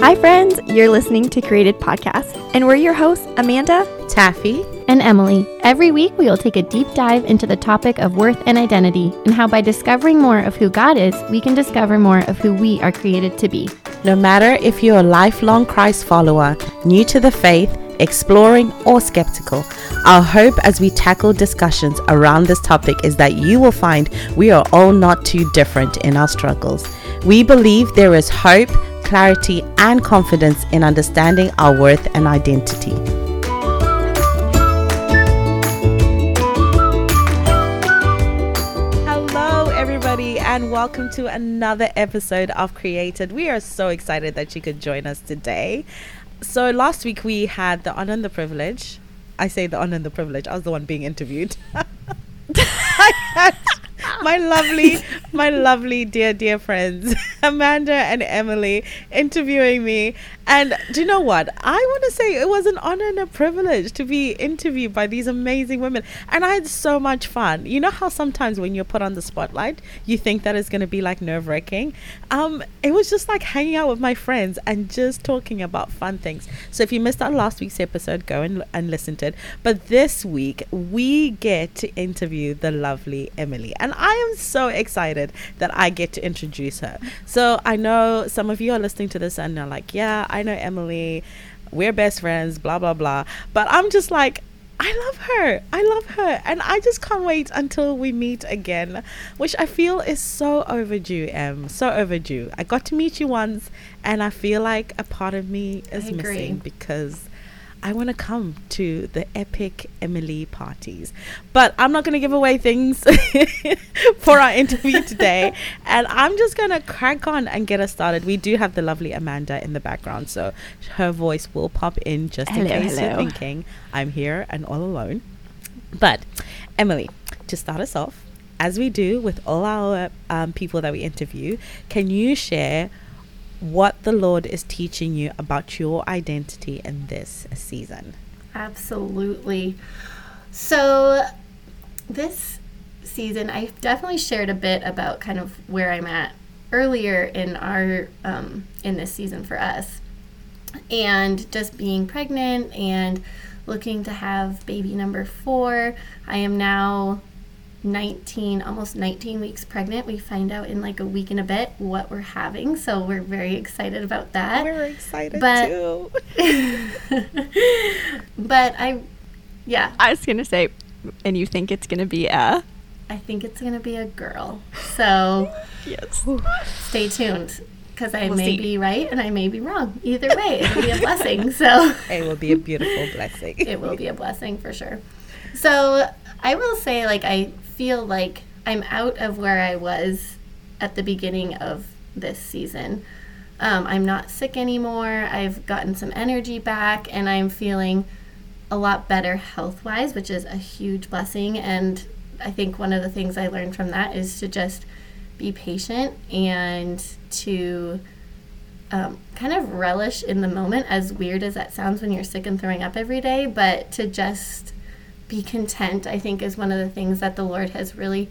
Hi, friends. You're listening to Created Podcast, and we're your hosts, Amanda, Taffy, and Emily. Every week, we will take a deep dive into the topic of worth and identity, and how by discovering more of who God is, we can discover more of who we are created to be. No matter if you're a lifelong Christ follower, new to the faith, exploring, or skeptical, our hope as we tackle discussions around this topic is that you will find we are all not too different in our struggles. We believe there is hope, clarity, and confidence in understanding our worth and identity. Hello, everybody, and welcome to another episode of Created. We are so excited that you could join us today. So, last week we had the honor and the privilege. I say the honor and the privilege, I was the one being interviewed. I had my lovely, my lovely dear, dear friends, Amanda and Emily, interviewing me. And do you know what? I want to say it was an honor and a privilege to be interviewed by these amazing women. And I had so much fun. You know how sometimes when you're put on the spotlight, you think that it's going to be like nerve wracking? Um, it was just like hanging out with my friends and just talking about fun things. So if you missed our last week's episode, go and, and listen to it. But this week, we get to interview the lovely Emily. And I am so excited that I get to introduce her. So I know some of you are listening to this and are like, yeah, I know Emily. We're best friends, blah, blah, blah. But I'm just like, I love her. I love her. And I just can't wait until we meet again, which I feel is so overdue, Em. So overdue. I got to meet you once, and I feel like a part of me is missing because I want to come to the epic Emily parties. But I'm not going to give away things for our interview today. And I'm just going to crack on and get us started. We do have the lovely Amanda in the background. So her voice will pop in just hello, in case hello. you're thinking I'm here and all alone. But Emily, to start us off, as we do with all our um, people that we interview, can you share what the Lord is teaching you about your identity in this season. Absolutely. So, this season, I definitely shared a bit about kind of where I'm at earlier in our um, in this season for us, and just being pregnant and looking to have baby number four. I am now 19, almost 19 weeks pregnant. We find out in like a week and a bit what we're having. So we're very excited about that. We're excited but, too. but I, yeah. I was going to say, and you think it's going to be a? I think it's going to be a girl. So yes. stay tuned because I we'll may see. be right and I may be wrong. Either way, it'll be a blessing. So it will be a beautiful blessing. it will be a blessing for sure. So I will say, like, I feel like I'm out of where I was at the beginning of this season. Um, I'm not sick anymore. I've gotten some energy back, and I'm feeling a lot better health wise, which is a huge blessing. And I think one of the things I learned from that is to just be patient and to um, kind of relish in the moment, as weird as that sounds when you're sick and throwing up every day, but to just be content, I think, is one of the things that the Lord has really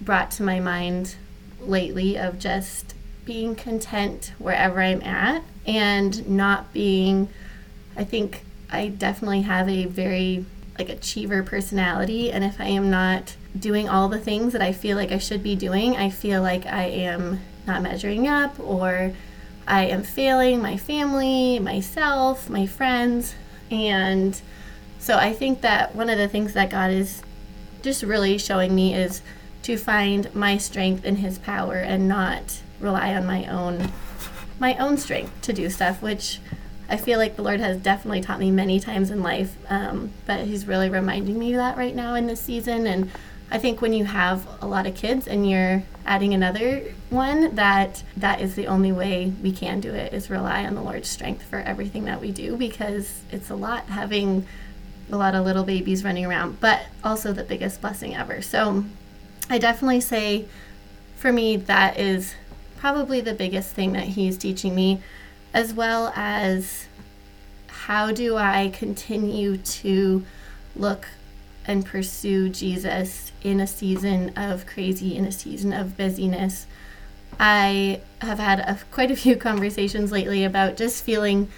brought to my mind lately of just being content wherever I'm at and not being, I think I definitely have a very like achiever personality. And if I am not doing all the things that I feel like I should be doing, I feel like I am not measuring up or I am failing my family, myself, my friends. And so I think that one of the things that God is just really showing me is to find my strength in his power and not rely on my own my own strength to do stuff which I feel like the Lord has definitely taught me many times in life, um, but He's really reminding me of that right now in this season. And I think when you have a lot of kids and you're adding another one, that that is the only way we can do it is rely on the Lord's strength for everything that we do because it's a lot having a lot of little babies running around, but also the biggest blessing ever. So I definitely say for me, that is probably the biggest thing that he's teaching me, as well as how do I continue to look and pursue Jesus in a season of crazy, in a season of busyness. I have had a, quite a few conversations lately about just feeling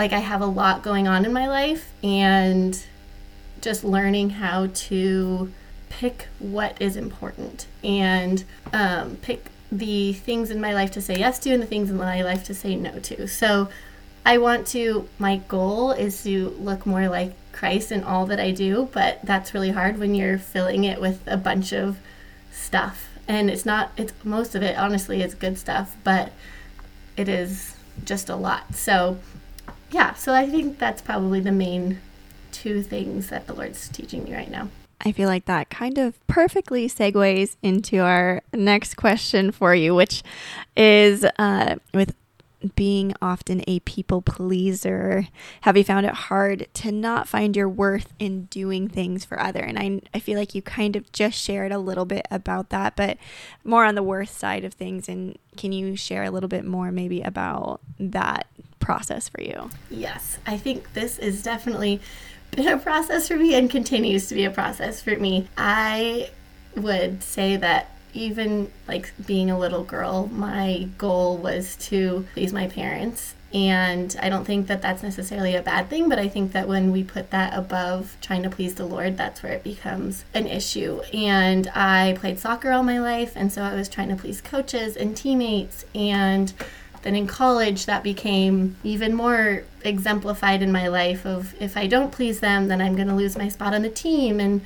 like I have a lot going on in my life and just learning how to pick what is important and um, pick the things in my life to say yes to and the things in my life to say no to. So I want to, my goal is to look more like Christ in all that I do, but that's really hard when you're filling it with a bunch of stuff. And it's not, it's most of it, honestly, is good stuff, but it is just a lot. So, yeah, so I think that's probably the main two things that the Lord's teaching me right now. I feel like that kind of perfectly segues into our next question for you, which is uh, with being often a people pleaser? Have you found it hard to not find your worth in doing things for other? And I, I feel like you kind of just shared a little bit about that, but more on the worth side of things. And can you share a little bit more maybe about that process for you? Yes, I think this is definitely been a process for me and continues to be a process for me. I would say that even like being a little girl, my goal was to please my parents. And I don't think that that's necessarily a bad thing, but I think that when we put that above trying to please the Lord, that's where it becomes an issue. And I played soccer all my life, and so I was trying to please coaches and teammates. And then in college, that became even more exemplified in my life of if I don't please them, then I'm going to lose my spot on the team. And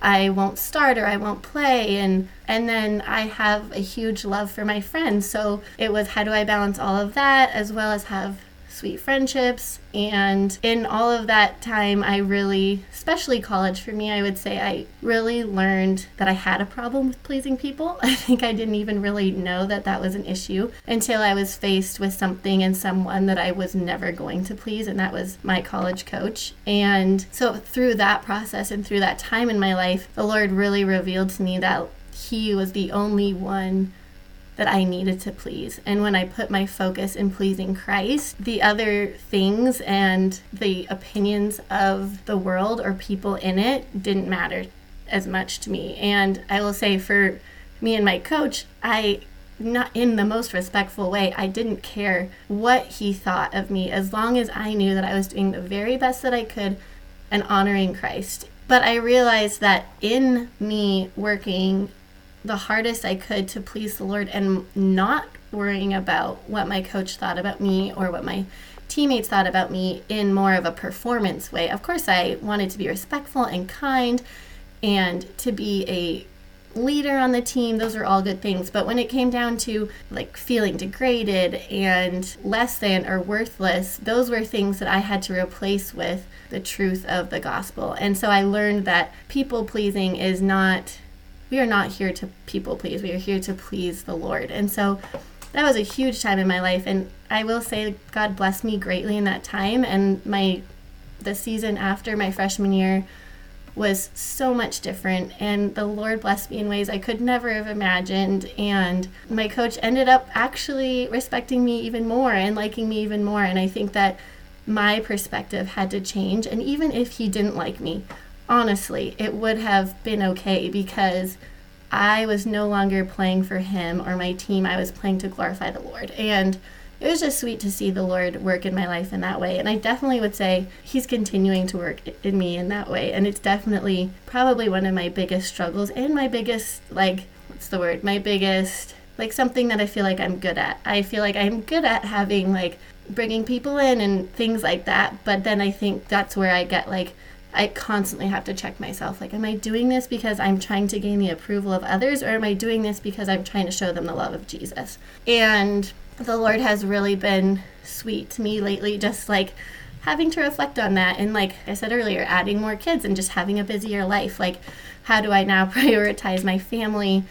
I won't start or I won't play and and then I have a huge love for my friends. So it was how do I balance all of that as well as have sweet friendships. And in all of that time, I really, especially college for me, I would say I really learned that I had a problem with pleasing people. I think I didn't even really know that that was an issue until I was faced with something and someone that I was never going to please, and that was my college coach. And so through that process and through that time in my life, the Lord really revealed to me that He was the only one that I needed to please. And when I put my focus in pleasing Christ, the other things and the opinions of the world or people in it didn't matter as much to me. And I will say for me and my coach, I not in the most respectful way. I didn't care what he thought of me as long as I knew that I was doing the very best that I could and honoring Christ. But I realized that in me working the hardest I could to please the Lord and not worrying about what my coach thought about me or what my teammates thought about me in more of a performance way. Of course, I wanted to be respectful and kind and to be a leader on the team. Those are all good things. But when it came down to like feeling degraded and less than or worthless, those were things that I had to replace with the truth of the gospel. And so I learned that people pleasing is not we are not here to people please. We are here to please the Lord. And so that was a huge time in my life and I will say God blessed me greatly in that time and my the season after my freshman year was so much different and the Lord blessed me in ways I could never have imagined and my coach ended up actually respecting me even more and liking me even more and I think that my perspective had to change and even if he didn't like me honestly, it would have been okay because I was no longer playing for him or my team. I was playing to glorify the Lord. And it was just sweet to see the Lord work in my life in that way. And I definitely would say He's continuing to work in me in that way. And it's definitely probably one of my biggest struggles and my biggest, like, what's the word? My biggest, like, something that I feel like I'm good at. I feel like I'm good at having, like, bringing people in and things like that. But then I think that's where I get, like, I constantly have to check myself. Like, am I doing this because I'm trying to gain the approval of others, or am I doing this because I'm trying to show them the love of Jesus? And the Lord has really been sweet to me lately, just like having to reflect on that. And, like I said earlier, adding more kids and just having a busier life. Like, how do I now prioritize my family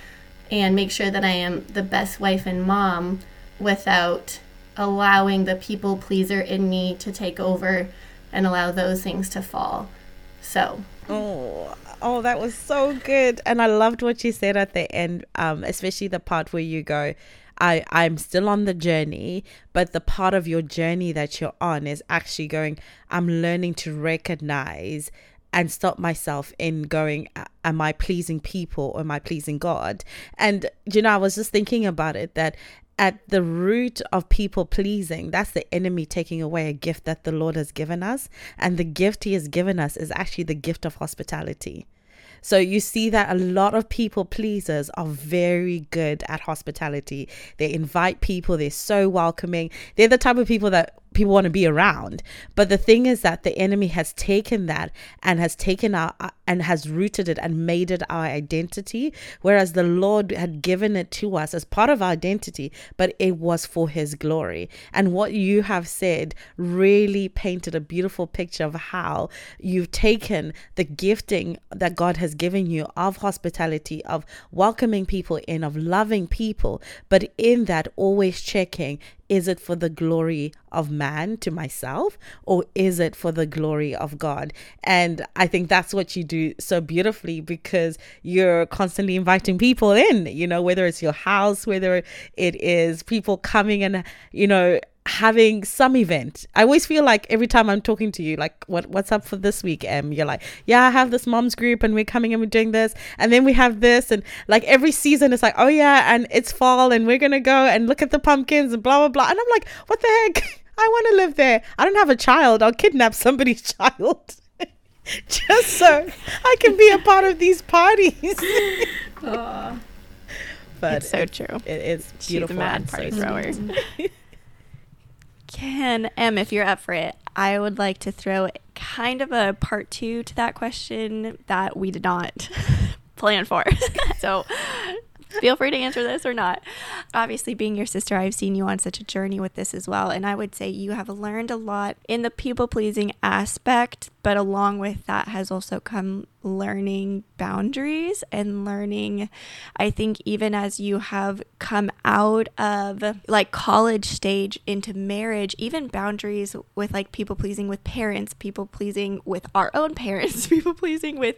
and make sure that I am the best wife and mom without allowing the people pleaser in me to take over and allow those things to fall? So. Oh, oh, that was so good, and I loved what you said at the end, um, especially the part where you go, I I'm still on the journey, but the part of your journey that you're on is actually going. I'm learning to recognize and stop myself in going, am I pleasing people or am I pleasing God? And, you know, I was just thinking about it that at the root of people pleasing, that's the enemy taking away a gift that the Lord has given us. And the gift he has given us is actually the gift of hospitality. So you see that a lot of people pleasers are very good at hospitality. They invite people, they're so welcoming. They're the type of people that people want to be around. But the thing is that the enemy has taken that and has taken our and has rooted it and made it our identity, whereas the Lord had given it to us as part of our identity, but it was for his glory. And what you have said really painted a beautiful picture of how you've taken the gifting that God has given you of hospitality, of welcoming people in, of loving people, but in that always checking is it for the glory of man to myself or is it for the glory of God? And I think that's what you do so beautifully because you're constantly inviting people in, you know, whether it's your house, whether it is people coming and, you know, having some event. I always feel like every time I'm talking to you, like, what what's up for this week? Em, you're like, yeah, I have this mom's group, and we're coming and we're doing this, and then we have this, and like every season, it's like, oh yeah, and it's fall, and we're gonna go and look at the pumpkins and blah blah blah, and I'm like, what the heck? I want to live there. I don't have a child. I'll kidnap somebody's child. Just so I can be a part of these parties. But it's so true. It is beautiful. She's a mad party so thrower. Can Em, if you're up for it, I would like to throw kind of a part two to that question that we did not plan for. so feel free to answer this or not. Obviously, being your sister, I've seen you on such a journey with this as well. And I would say you have learned a lot in the people pleasing aspect, but along with that has also come learning boundaries and learning, I think, even as you have come out of like college stage into marriage, even boundaries with like people pleasing with parents, people pleasing with our own parents, people pleasing with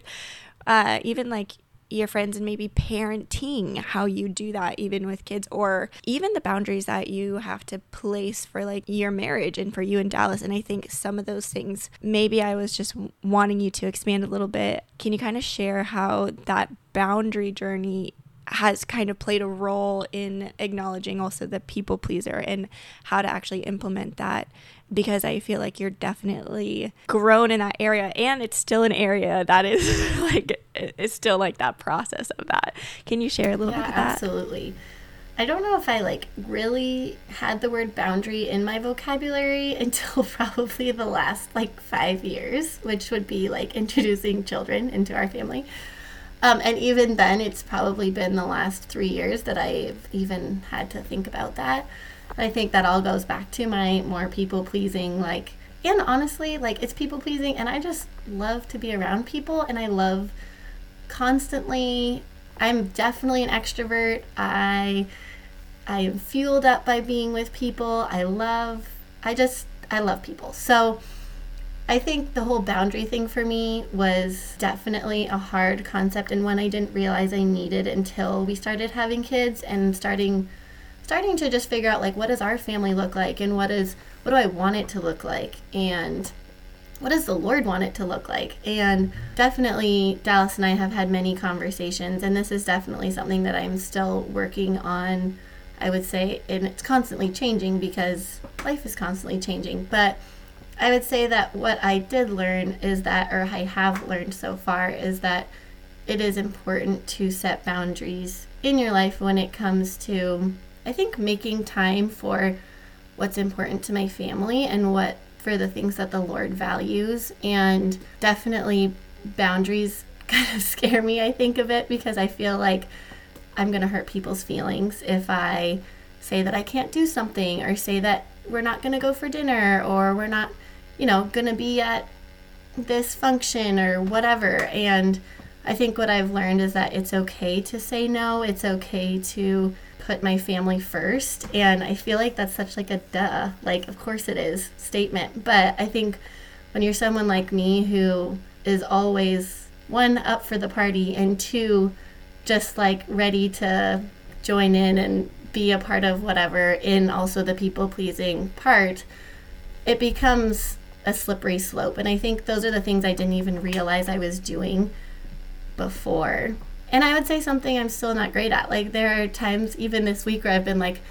uh, even like your friends and maybe parenting how you do that even with kids or even the boundaries that you have to place for like your marriage and for you and Dallas. And I think some of those things maybe I was just wanting you to expand a little bit. Can you kind of share how that boundary journey has kind of played a role in acknowledging also the people pleaser and how to actually implement that because I feel like you're definitely grown in that area and it's still an area that is like it's still like that process of that. Can you share a little yeah, bit of that? Absolutely. I don't know if I like really had the word boundary in my vocabulary until probably the last like 5 years, which would be like introducing children into our family. Um, and even then, it's probably been the last three years that I've even had to think about that. I think that all goes back to my more people pleasing, like, and honestly, like, it's people pleasing, and I just love to be around people, and I love constantly. I'm definitely an extrovert. I I am fueled up by being with people. I love. I just I love people. So I think the whole boundary thing for me was definitely a hard concept and one I didn't realize I needed until we started having kids and starting starting to just figure out like what does our family look like and what is what do I want it to look like and what does the Lord want it to look like? And definitely, Dallas and I have had many conversations, and this is definitely something that I'm still working on. I would say, and it's constantly changing because life is constantly changing. But I would say that what I did learn is that, or I have learned so far, is that it is important to set boundaries in your life when it comes to, I think, making time for what's important to my family and what for the things that the Lord values. And definitely, boundaries kind of scare me, I think of it, because I feel like I'm going to hurt people's feelings if I say that I can't do something or say that we're not going to go for dinner or we're not you know, going to be at this function or whatever. And I think what I've learned is that it's okay to say no. It's okay to put my family first. And I feel like that's such like a duh, like of course it is statement. But I think when you're someone like me who is always one up for the party and two just like ready to join in and be a part of whatever in also the people pleasing part, it becomes a slippery slope. And I think those are the things I didn't even realize I was doing before. And I would say something I'm still not great at. Like there are times even this week where I've been like,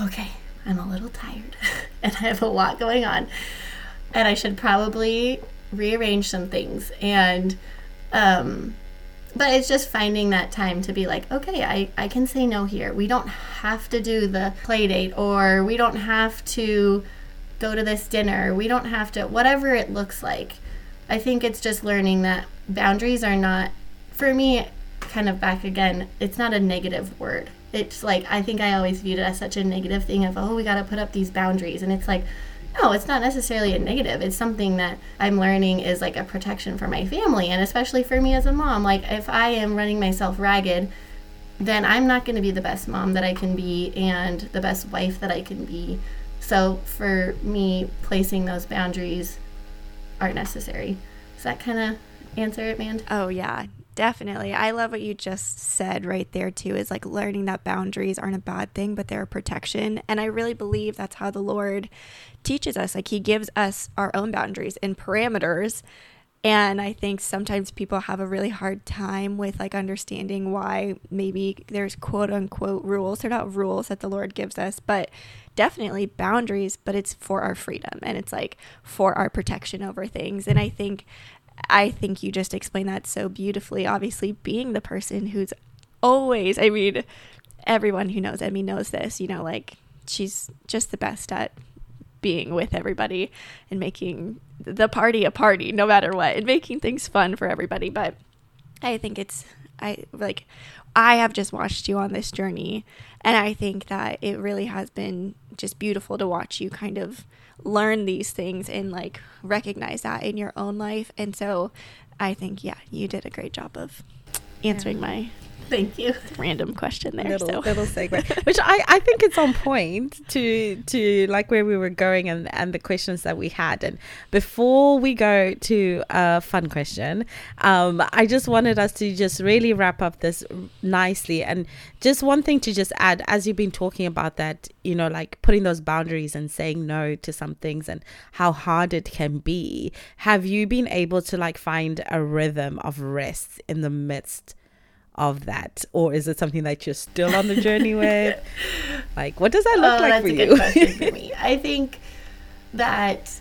okay, I'm a little tired and I have a lot going on. And I should probably rearrange some things. And um but it's just finding that time to be like, okay, I, I can say no here. We don't have to do the play date or we don't have to go to this dinner. We don't have to, whatever it looks like. I think it's just learning that boundaries are not, for me, kind of back again, it's not a negative word. It's like, I think I always viewed it as such a negative thing of, oh, we got to put up these boundaries. And it's like, no, it's not necessarily a negative. It's something that I'm learning is like a protection for my family and especially for me as a mom. Like if I am running myself ragged, then I'm not going to be the best mom that I can be and the best wife that I can be. So for me, placing those boundaries are necessary. Does that kind of answer it, man? Oh, yeah. Definitely. I love what you just said right there, too, is like learning that boundaries aren't a bad thing, but they're a protection. And I really believe that's how the Lord teaches us. Like, He gives us our own boundaries and parameters. And I think sometimes people have a really hard time with like understanding why maybe there's quote unquote rules. They're not rules that the Lord gives us, but definitely boundaries, but it's for our freedom and it's like for our protection over things. And I think I think you just explained that so beautifully. Obviously, being the person who's always, I mean, everyone who knows Emmy knows this, you know, like she's just the best at being with everybody and making the party a party no matter what and making things fun for everybody. But I think it's, I like, I have just watched you on this journey and I think that it really has been just beautiful to watch you kind of learn these things and like recognize that in your own life. And so I think, yeah, you did a great job of answering yeah. my Thank you. Random question there. Little, so. little segue, which I, I think it's on point to to like where we were going and and the questions that we had. And before we go to a fun question, um, I just wanted us to just really wrap up this nicely. And just one thing to just add, as you've been talking about that, you know, like putting those boundaries and saying no to some things and how hard it can be. Have you been able to like find a rhythm of rest in the midst? Of that? Or is it something that you're still on the journey with? Like what does that look oh, like for you? for me i think that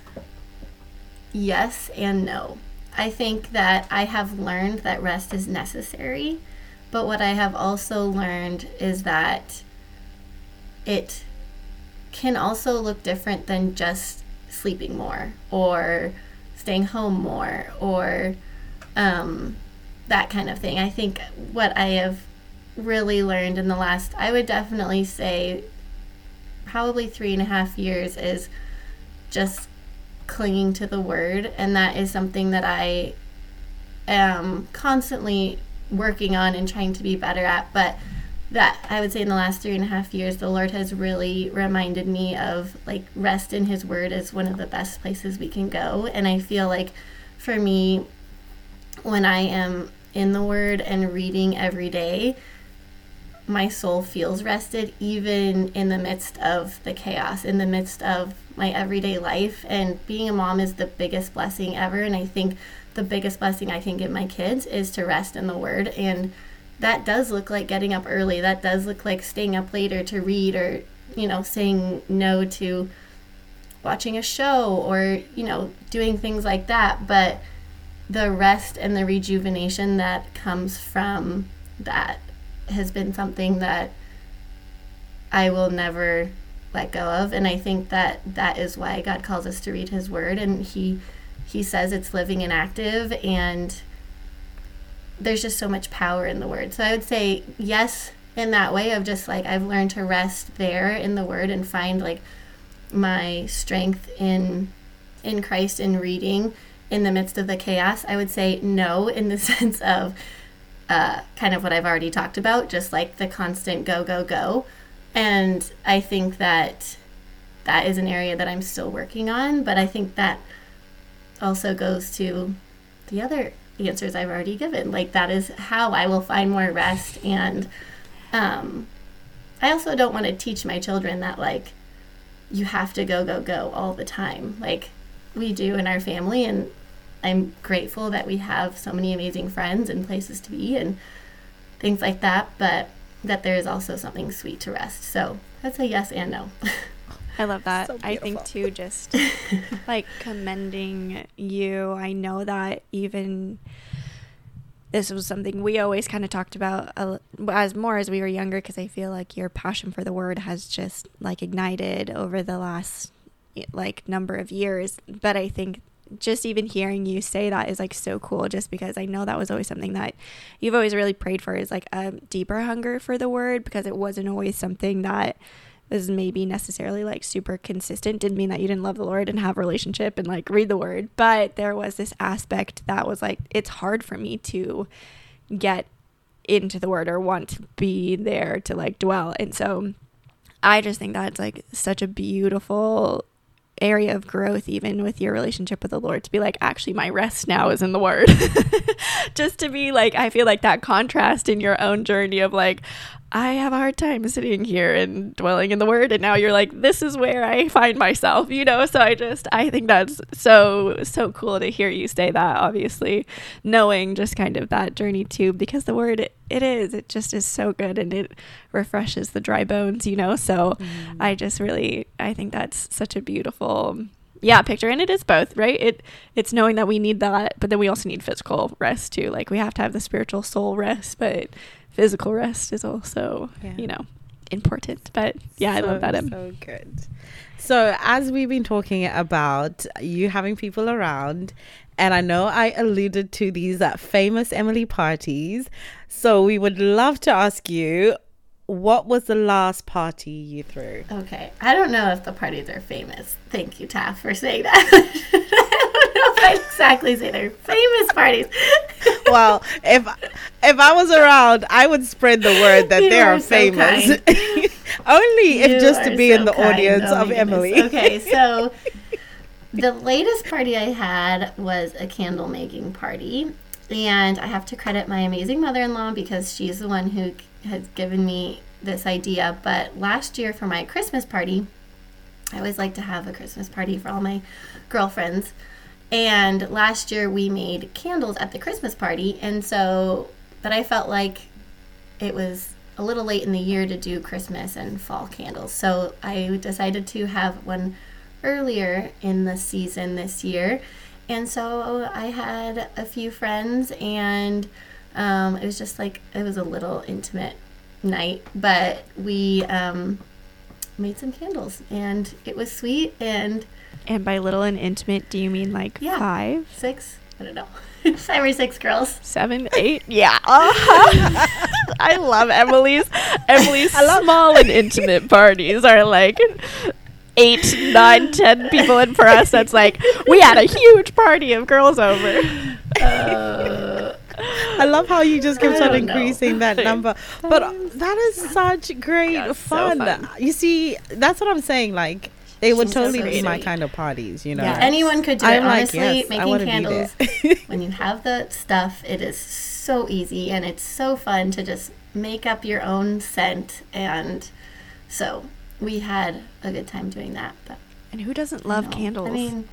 yes and no. I think that i have learned that rest is necessary but what i have also learned is that it can also look different than just sleeping more or staying home more or um, that kind of thing. I think what I have really learned in the last, I would definitely say, probably three and a half years is just clinging to the word. And that is something that I am constantly working on and trying to be better at. But that I would say in the last three and a half years, the Lord has really reminded me of like rest in His Word is one of the best places we can go. And I feel like for me, when I am in the Word and reading every day, my soul feels rested even in the midst of the chaos, in the midst of my everyday life. And being a mom is the biggest blessing ever. And I think the biggest blessing I can give my kids is to rest in the Word. And that does look like getting up early. That does look like staying up later to read or, you know, saying no to watching a show or, you know, doing things like that. But the rest and the rejuvenation that comes from that has been something that I will never let go of. And I think that that is why God calls us to read his word. And he he says it's living and active and there's just so much power in the word. So I would say yes in that way of just like I've learned to rest there in the word and find like my strength in in Christ in reading in the midst of the chaos? I would say no, in the sense of uh, kind of what I've already talked about, just like the constant go, go, go. And I think that that is an area that I'm still working on, but I think that also goes to the other answers I've already given. Like, that is how I will find more rest. And um, I also don't want to teach my children that, like, you have to go, go, go all the time. Like, we do in our family and I'm grateful that we have so many amazing friends and places to be and things like that, but that there is also something sweet to rest. So that's a yes and no. I love that. So I think too, just like commending you. I know that even this was something we always kind of talked about uh, as more as we were younger because I feel like your passion for the word has just like ignited over the last like number of years. But I think just even hearing you say that is like so cool just because I know that was always something that you've always really prayed for is like a deeper hunger for the word because it wasn't always something that was maybe necessarily like super consistent. Didn't mean that you didn't love the lord and have a relationship and like read the word but there was this aspect that was like it's hard for me to get into the word or want to be there to like dwell. And so i just think that's like such a beautiful area of growth even with your relationship with the lord to be like actually my rest now is in the word. Just to be like i feel like that contrast in your own journey of like I have a hard time sitting here and dwelling in the word and now you're like this is where I find myself you know? So I just I think that's so so cool to hear you say that obviously knowing just kind of that journey too because the word it, it is it just is so good and it refreshes the dry bones you know? So mm. I just really I think that's such a beautiful yeah picture and it is both right? It it's knowing that we need that but then we also need physical rest too like we have to have the spiritual soul rest but physical rest is also Yeah. you know important but yeah i love that Em. So good. So, as we've been talking about you having people around, and I know I alluded to these uh, famous Emily parties. So, we would love to ask you what was the last party you threw? Okay, I don't know if the parties are famous. Thank you, Taff, for saying that. I don't know if I'd exactly say they're famous parties. well, if if I was around, I would spread the word that You they are are so famous. Only if just to be in the kind. audience Oh of. Emily. Okay, so the latest party I had was a candle making party. And I have to credit my amazing mother in law because she's the one who has given me this idea. But last year for my Christmas party, I always like to have a Christmas party for all my girlfriends. And last year we made candles at the Christmas party. And so, but I felt like it was a little late in the year to do Christmas and fall candles. So I decided to have one earlier in the season this year. And so I had a few friends, and um, it was just like, it was a little intimate night, but we um, made some candles, and it was sweet. And and by little and intimate do you mean like Yeah. five six, I don't know, five or six girls. seven eight yeah uh-huh. i love emily's emily's I small and intimate parties are like eight nine ten people and for us that's like we had a huge party of girls over Uh, I love how you just kept on don't know. increasing that number. But that is such great Yeah, it's so fun. fun. You see, that's what I'm saying. Like, they would She's so totally be my kind of parties, you know? Yeah, anyone could do I'm it. like, Honestly, yes, I making wanna be candles when you have the stuff, it is so easy and it's so fun to just make up your own scent. And so we had a good time doing that. But and who doesn't I love know. candles I mean,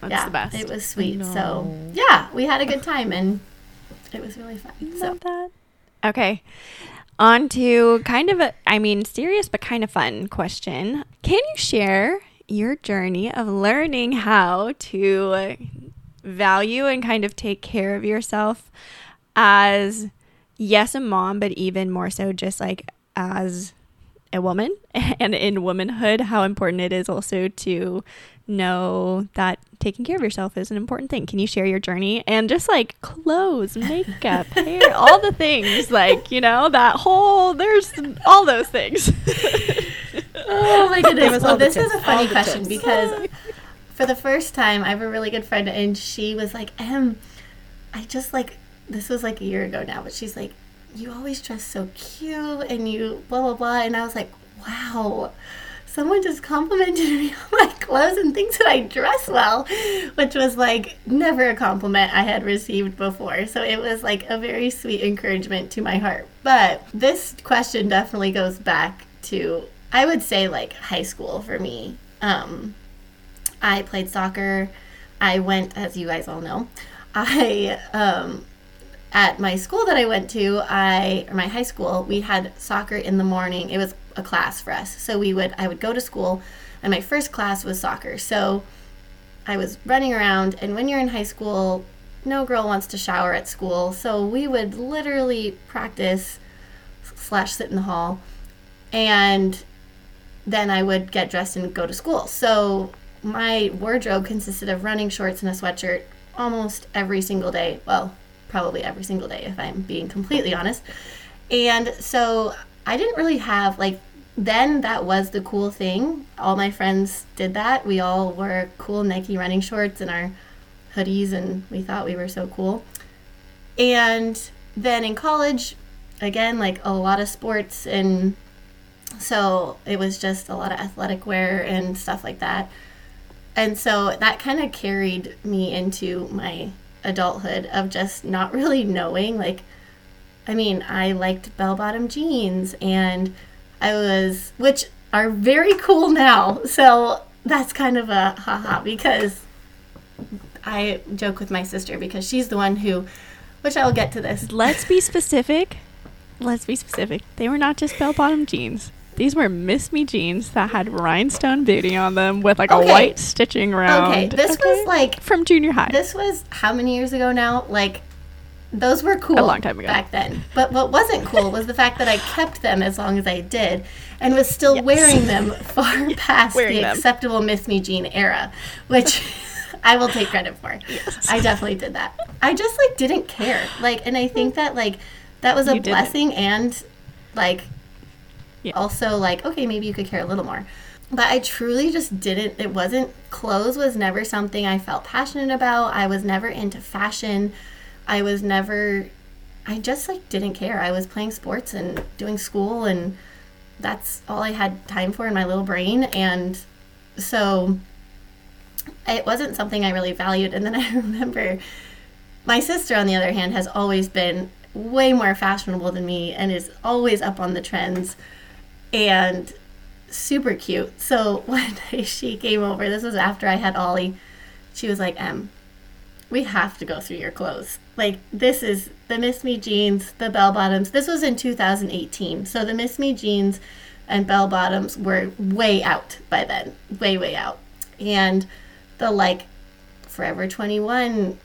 that's yeah, the best it was sweet. So yeah, we had a good time and it was really fun. So Love that. Okay. On to kind of a, I mean, serious but kind of fun question. Can you share your journey of learning how to value and kind of take care of yourself as, yes, a mom, but even more so just like as a woman and in womanhood, how important it is also to know that taking care of yourself is an important thing. Can you share your journey and just like clothes, makeup, hair, all the things, like, you know, that whole, there's all those things. Oh my goodness. Well, this is a funny question tips. because for the first time, I have a really good friend, and she was like, Em, I just like, this was like a year ago now, but she's like, you always dress so cute and you blah, blah, blah. And I was like, wow. Someone just complimented me on my clothes and thinks that I dress well, which was like never a compliment I had received before. So it was like a very sweet encouragement to my heart. But this question definitely goes back to, I would say, like high school for me. Um, I played soccer I went, as you guys all know, I um, at my school that I went to, I or my high school, we had soccer in the morning. It was a class for us, so we would I would go to school, and my first class was soccer. So I was running around, and when you're in high school, no girl wants to shower at school, so we would literally practice slash sit in the hall, and then I would get dressed and go to school. So my wardrobe consisted of running shorts and a sweatshirt almost every single day. Well, probably every single day if I'm being completely honest. And so I didn't really have like then that was the cool thing. All my friends did that. We all wore cool Nike running shorts and our hoodies and we thought we were so cool. And then in college, again, like a lot of sports and so it was just a lot of athletic wear and stuff like that. And so that kind of carried me into my adulthood of just not really knowing like I mean, I liked bell bottom jeans and I was which are very cool now. So that's kind of a haha because I joke with my sister because she's the one who which I will get to this. Let's be specific. Let's be specific. They were not just bell bottom jeans. These were Miss Me jeans that had rhinestone booty on them with like Okay. a white stitching around. Okay, this was like from junior high. This was how many years ago now? Like, those were cool A long time ago. back then. But what wasn't cool was the fact that I kept them as long as I did and was still Yes. wearing them far past Wearing the them. acceptable Miss Me Jean era, which I will take credit for. Yes. I definitely did that. I just like didn't care. Like, and I think hmm. that like that was a You didn't. blessing and like Yeah. also like okay maybe you could care a little more. But i truly just didn't it wasn't clothes was never something i felt passionate about. I was never into fashion. I was never i just like didn't care. I was playing sports and doing school and that's all i had time for in my little brain. And so it wasn't something i really valued. And then i remember my sister on the other hand has always been way more fashionable than me and is always up on the trends and super cute. So one day she came over, this was after I had Ollie. She was like, Em, we have to go through your clothes. Like, this is the Miss Me jeans, the bell bottoms. This was in 2018. So the Miss Me jeans and bell bottoms were way out by then, way, way out. And the like Forever 21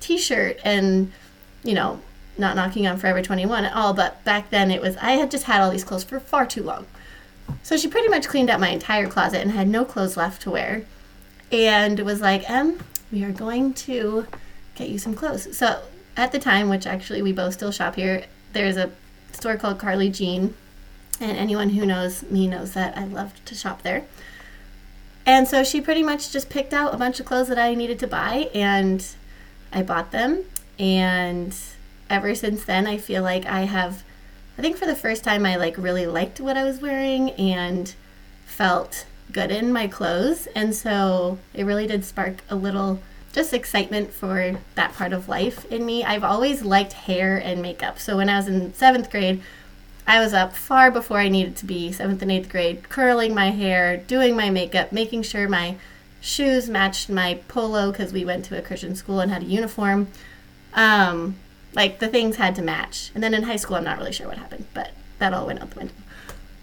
t shirt and, you know, not knocking on Forever 21 at all, but back then it was, I had just had all these clothes for far too long. So she pretty much cleaned out my entire closet and had no clothes left to wear. And was like, Em, we are going to get you some clothes. So at the time, which actually we both still shop here, there's a store called Carly Jean. And anyone who knows me knows that I love to shop there. And so she pretty much just picked out a bunch of clothes that I needed to buy and I bought them. And ever since then, I feel like I have, I think for the first time, I like really liked what I was wearing and felt good in my clothes. And so it really did spark a little just excitement for that part of life in me. I've always liked hair and makeup. So when I was in seventh grade, I was up far before I needed to be, seventh and eighth grade, curling my hair, doing my makeup, making sure my shoes matched my polo because we went to a Christian school and had a uniform. Um, like the things had to match. And then in high school, I'm not really sure what happened, but that all went out the window.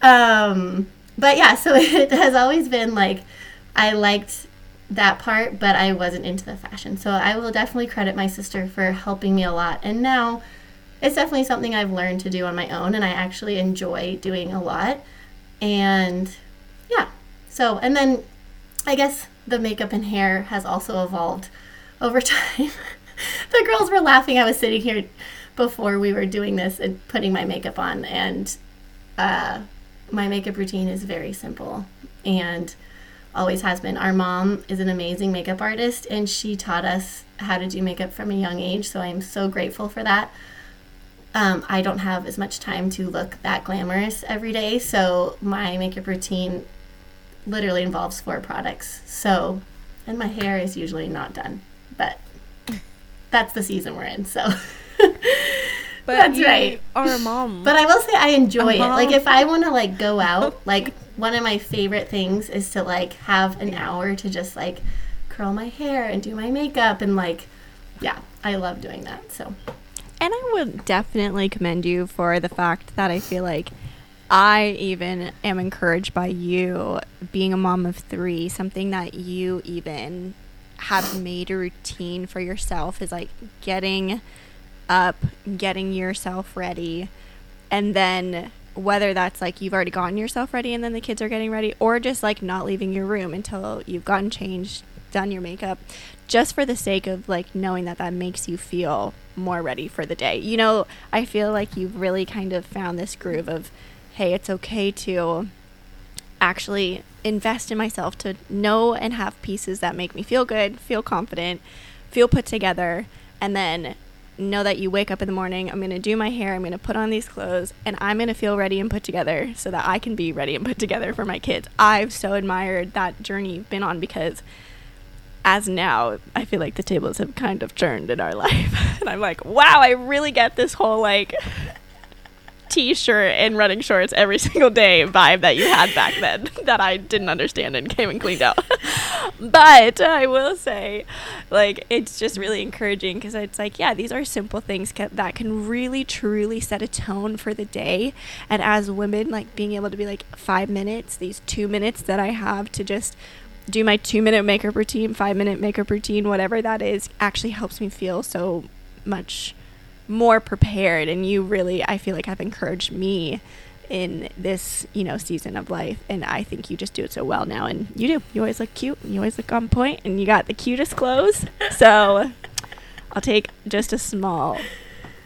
Um, but yeah, so it has always been like I liked that part, but I wasn't into the fashion. So I will definitely credit my sister for helping me a lot. And now it's definitely something I've learned to do on my own, and I actually enjoy doing a lot. And yeah, so, and then I guess the makeup and hair has also evolved over time. the girls were laughing. I was sitting here before we were doing this and putting my makeup on, and uh, my makeup routine is very simple and always has been. Our mom is an amazing makeup artist, and she taught us how to do makeup from a young age, so I'm so grateful for that. Um, I don't have as much time to look that glamorous every day, so my makeup routine literally involves four products. So, and my hair is usually not done, but that's the season we're in, so. But That's right. Are a mom. But I will say I enjoy it. Like if I want to like go out, like one of my favorite things is to like have an hour to just like curl my hair and do my makeup and like yeah, I love doing that. So And I would definitely commend you for the fact that I feel like I even am encouraged by you being a mom of three, something that you even have made a routine for yourself is like getting up, getting yourself ready, and then whether that's like you've already gotten yourself ready and then the kids are getting ready, or just like not leaving your room until you've gotten changed, done your makeup, just for the sake of like knowing that that makes you feel more ready for the day. You know, I feel like you've really kind of found this groove of, hey, it's okay to actually invest in myself to know and have pieces that make me feel good, feel confident, feel put together, and then know that you wake up in the morning, I'm going to do my hair, I'm going to put on these clothes, and I'm going to feel ready and put together so that I can be ready and put together for my kids. I've so admired that journey you've been on because as now, I feel like the tables have kind of turned in our life. and I'm like, wow, I really get this whole like t-shirt and running shorts every single day vibe that you had back then that I didn't understand and came and cleaned out. but I will say like it's just really encouraging because it's like yeah, these are simple things ca- that can really truly set a tone for the day and as women like being able to be like 5 minutes, these 2 minutes that I have to just do my 2 minute makeup routine, 5 minute makeup routine, whatever that is actually helps me feel so much more prepared and you really I feel like have encouraged me in this, you know, season of life and I think you just do it so well now and you do. You always look cute, and you always look on point and you got the cutest clothes. So I'll take just a small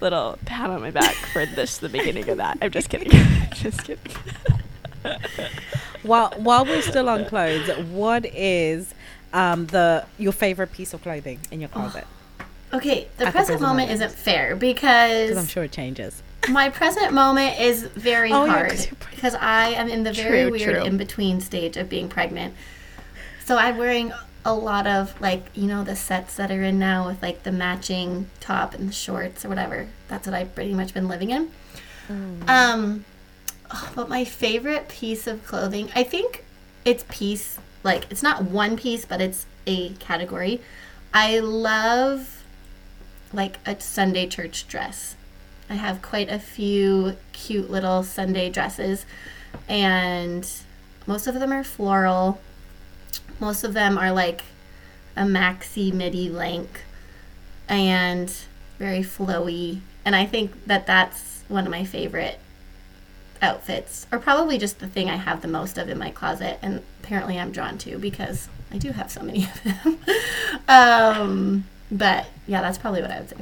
little pat on my back for this the beginning of that. I'm just kidding. just kidding. while while we're still on clothes, what is um, the your favorite piece of clothing in your closet? Okay, the present present moment moment. isn't fair Because I'm sure it changes. my present moment is very Oh, yeah, hard pregnant. because I am in the very True, weird true. in between stage of being pregnant. So I'm wearing a lot of like you know the sets that are in now with like the matching top and the shorts or whatever. That's what I've pretty much been living in. Um, oh, but my favorite piece of clothing, I think it's piece like it's not one piece, but it's a category. I love like a Sunday church dress. I have quite a few cute little Sunday dresses, and most of them are floral. Most of them are like a maxi midi length and very flowy. And I think that that's one of my favorite outfits, or probably just the thing I have the most of in my closet. And apparently I'm drawn to because I do have so many of them. um, but yeah, that's probably what I would say.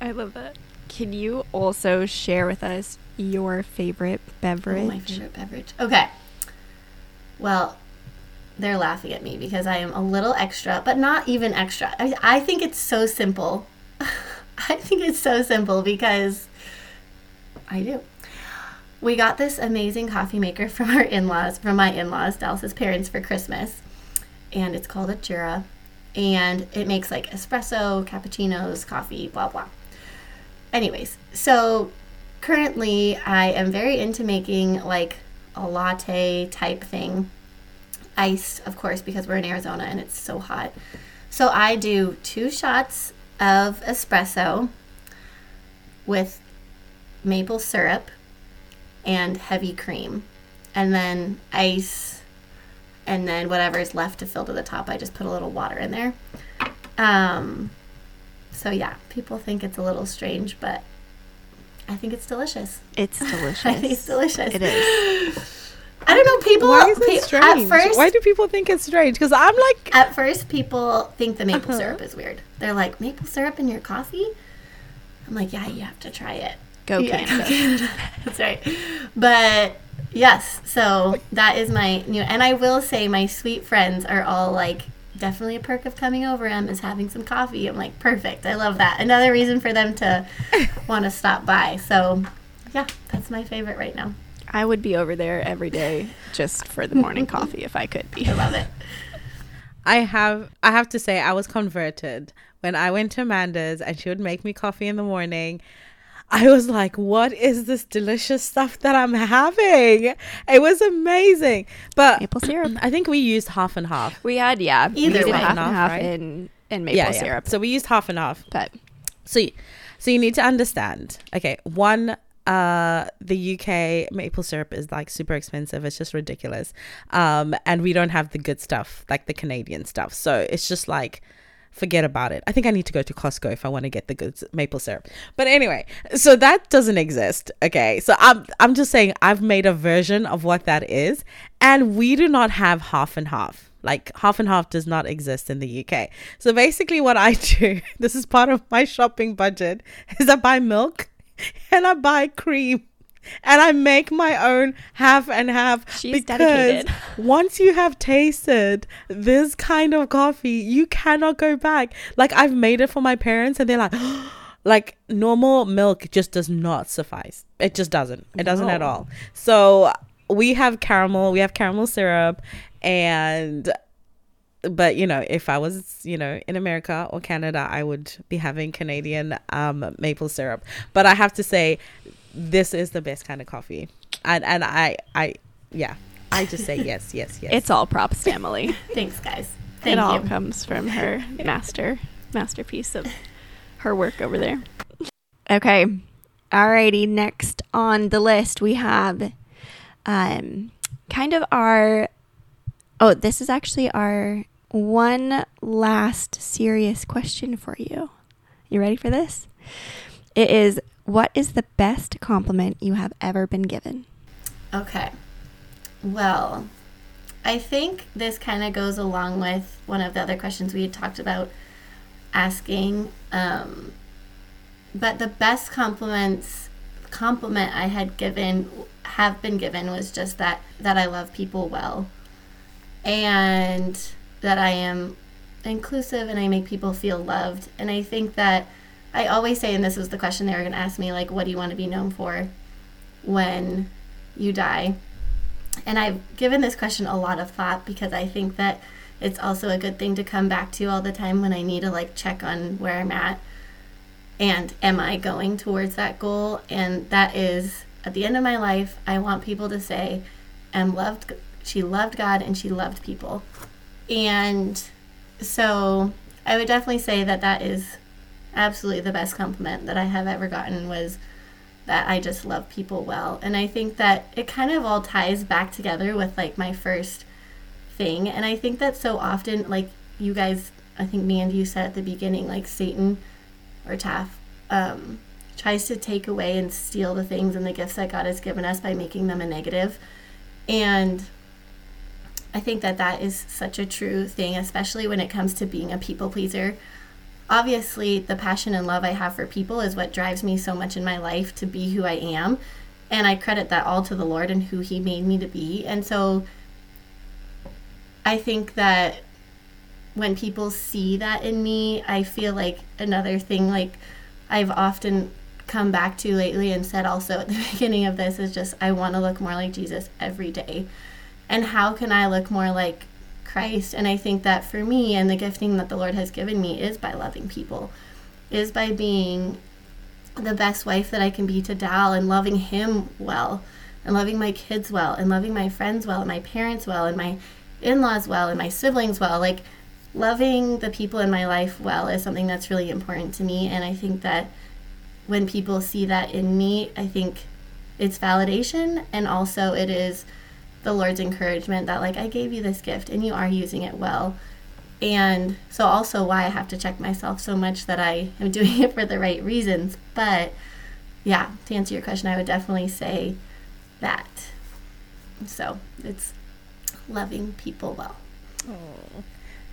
I love that. Can you also share with us your favorite beverage? Oh, my favorite beverage. Okay. Well, they're laughing at me because I am a little extra, but not even extra. I, I think it's so simple. I think it's so simple because I do. We got this amazing coffee maker from our in laws, from my in laws, Dallas's parents, for Christmas. And it's called a Jura. And it makes like espresso, cappuccinos, coffee, blah, blah. Anyways, so currently I am very into making like a latte type thing. Iced, of course, because we're in Arizona and it's so hot. So I do two shots of espresso with maple syrup and heavy cream, and then ice, and then whatever is left to fill to the top, I just put a little water in there. Um, so yeah, people think it's a little strange, but I think it's delicious. It's delicious. I think it's delicious. It is. I don't know. People. Why is it pe- strange? At first, Why do people think it's strange? Because I'm like, at first, people think the maple Uh-huh. syrup is weird. They're like, maple syrup in your coffee? I'm like, yeah, you have to try it. Go Yeah, Canada. go Canada. That's right. But yes, so that is my new. And I will say, my sweet friends are all like, definitely a perk of coming over em is having some coffee. I'm like, perfect. I love that. Another reason for them to want to stop by. So yeah, that's my favorite right now. I would be over there every day just for the morning coffee if I could be. I love it. I have I have to say I was converted when I went to Amanda's and she would make me coffee in the morning. I was like, what is this delicious stuff that I'm having? It was amazing. But Maple syrup. I think we used half and half. We had yeah, Either way. half and Half, half right? in in maple syrup. So we used half and half. But So, y- so you need to understand. Okay, one, uh, the UK maple syrup is like super expensive. It's just ridiculous. Um, and we don't have the good stuff like the Canadian stuff. So it's just like, forget about it. I think I need to go to Costco if I want to get the good maple syrup. But anyway, so that doesn't exist. Okay, so I'm I'm just saying I've made a version of what that is, and we do not have half and half. Like half and half does not exist in the UK. So basically, what I do, this is part of my shopping budget, is I buy milk and I buy cream. And I make my own half and half She's dedicated. once you have tasted this kind of coffee, you cannot go back. Like I've made it for my parents and they're like like normal milk just does not suffice. It just doesn't. It doesn't at all. So we have caramel, we have caramel syrup and but you know, if I was, you know, in America or Canada, I would be having Canadian um maple syrup. But I have to say this is the best kind of coffee. And and I I yeah. I just say yes, yes, yes. it's all props Emily. Thanks, guys. it Thank all comes from her master masterpiece of her work over there. Okay. Alrighty, next on the list we have um kind of our oh, this is actually our one last serious question for you. You ready for this? It is what is the best compliment you have ever been given? Okay. Well, I think this kind of goes along with one of the other questions we had talked about asking. Um, but the best compliments compliment I had given have been given was just that that I love people well and that I am inclusive and I make people feel loved. And I think that I always say, and this was the question they were going to ask me, like, what do you want to be known for when you die? And I've given this question a lot of thought because I think that it's also a good thing to come back to all the time when I need to like check on where I'm at and am I going towards that goal? And that is at the end of my life, I want people to say, "Em loved, she loved God and she loved people," and so I would definitely say that that is absolutely the best compliment that I have ever gotten was that I just love people well. And I think that it kind of all ties back together with like my first thing. And I think that so often, like you guys, I think me and you said at the beginning, like Satan or Taff um, tries to take away and steal the things and the gifts that God has given us by making them a negative. And I think that that is such a true thing, especially when it comes to being a people pleaser obviously the passion and love I have for people is what drives me so much in my life to be who I am. And I credit that all to the Lord and who He made me to be. And so I think that when people see that in me, I feel like another thing, like I've often come back to lately and said also at the beginning of this, is just I want to look more like Jesus every day. And how can I look more like Christ. And I think that for me, and the gifting that the Lord has given me is by loving people, is by being the best wife that I can be to Dal and loving him well, and loving my kids well, and loving my friends well, and my parents well, and my in laws well, and my siblings well. Like, loving the people in my life well is something that's really important to me. And I think that when people see that in me, I think it's validation, and also it is the Lord's encouragement that like I gave you this gift and you are using it well. And so also why I have to check myself so much that I am doing it for the right reasons. But yeah, to answer your question, I would definitely say that. So it's loving people well. Oh,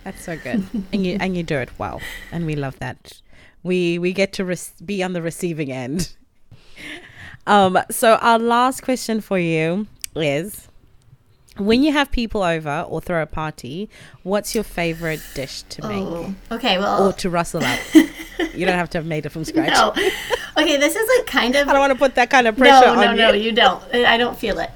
that's so good, and you and you do it well, and we love that. We we get to res- be on the receiving end. Um. So our last question for you is: When you have people over or throw a party, what's your favorite dish to oh, make Oh, okay. Well, or to rustle up? you don't have to have made it from scratch. no. Okay, this is like kind of I don't want to put that kind of pressure no, no, on no, you. you don't. I don't feel it.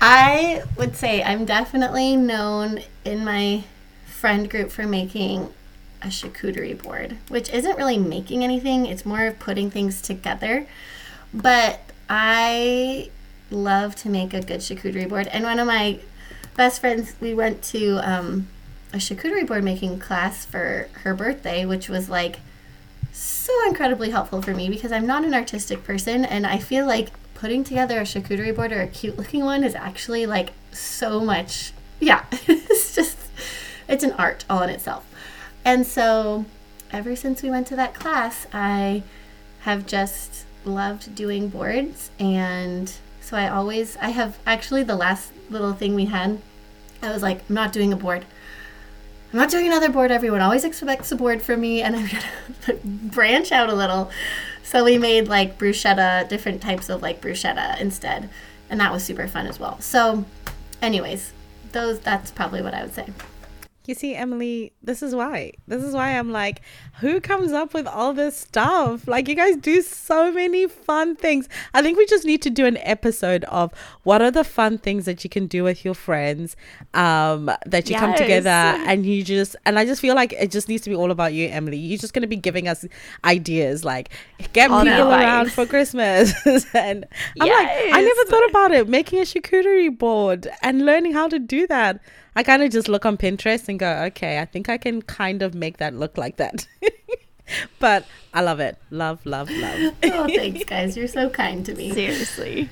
I would say I'm definitely known in my friend group for making a charcuterie board, which isn't really making anything, it's more of putting things together. But I love to make a good charcuterie board. And one of my best friends, we went to um, a charcuterie board making class for her birthday, which was like so incredibly helpful for me because I'm not an artistic person and I feel like putting together a charcuterie board or a cute looking one is actually like so much yeah it's just it's an art all in itself and so ever since we went to that class i have just loved doing boards and so i always i have actually the last little thing we had i was like i'm not doing a board I'm not doing another board. Everyone always expects a board from me, and I'm gonna branch out a little. So we made like bruschetta, different types of like bruschetta instead, and that was super fun as well. So, anyways, those that's probably what I would say. You see, Emily, this is why. This is why I'm like, who comes up with all this stuff? Like, you guys do so many fun things. I think we just need to do an episode of what are the fun things that you can do with your friends, um, that you yes. come together and you just, and I just feel like it just needs to be all about you, Emily. You're just going to be giving us ideas like get all people around for Christmas. and I'm yes. like, I never thought about it, making a charcuterie board and learning how to do that. I kind of just look on Pinterest and go, okay, I think I can kind of make that look like that. but I love it. Love, love, love. oh, thanks, guys. You're so kind to me. Seriously.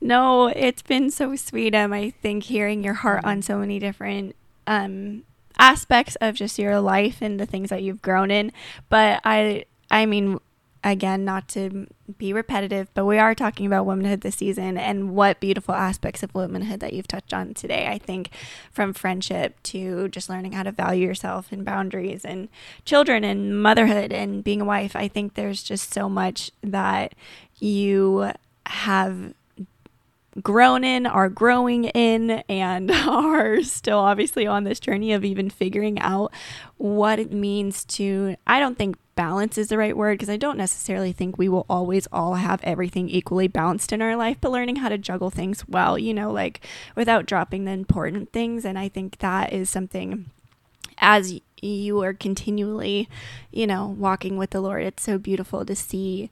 No, it's been so sweet. Um, I think hearing your heart on so many different um aspects of just your life and the things that you've grown in. But I, I mean, again, not to be repetitive, but we are talking about womanhood this season and what beautiful aspects of womanhood that you've touched on today. I think from friendship to just learning how to value yourself and boundaries and children and motherhood and being a wife, I think there's just so much that you have grown in, are growing in, and are still obviously on this journey of even figuring out what it means to, I don't think balance is the right word because I don't necessarily think we will always all have everything equally balanced in our life, but learning how to juggle things well, you know, like without dropping the important things. And I think that is something as you are continually, you know, walking with the Lord, it's so beautiful to see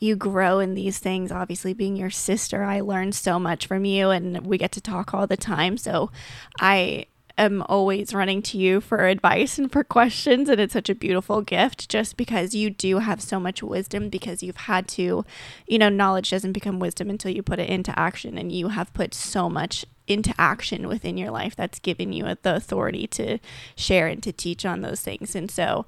you grow in these things. Obviously, being your sister, I learned so much from you, and we get to talk all the time. So I am always running to you for advice and for questions. And it's such a beautiful gift just because you do have so much wisdom because you've had to, you know, knowledge doesn't become wisdom until you put it into action. And you have put so much into action within your life that's given you the authority to share and to teach on those things. And so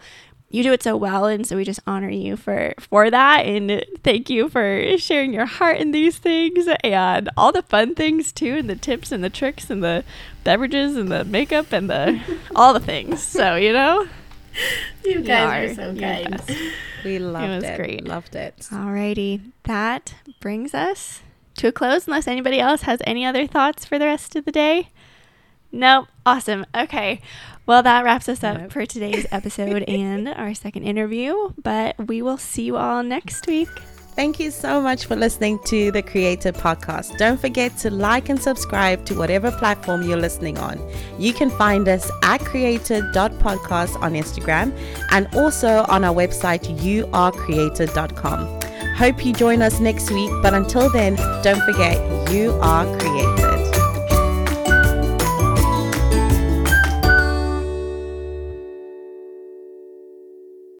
you do it so well and so we just honor you for for that and thank you for sharing your heart in these things and all the fun things too and the tips and the tricks and the beverages and the makeup and the all the things so you know you guys you are, are so kind we loved it was it. great loved it alrighty that brings us to a close unless anybody else has any other thoughts for the rest of the day Nope. Awesome. Okay. Well, that wraps us up for today's episode and our second interview, but we will see you all next week. Thank you so much for listening to the Created Podcast. Don't forget to like and subscribe to whatever platform you're listening on. You can find us at created.podcast on Instagram and also on our website, youarecreated.com. Hope you join us next week, but until then, don't forget you are created.